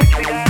Música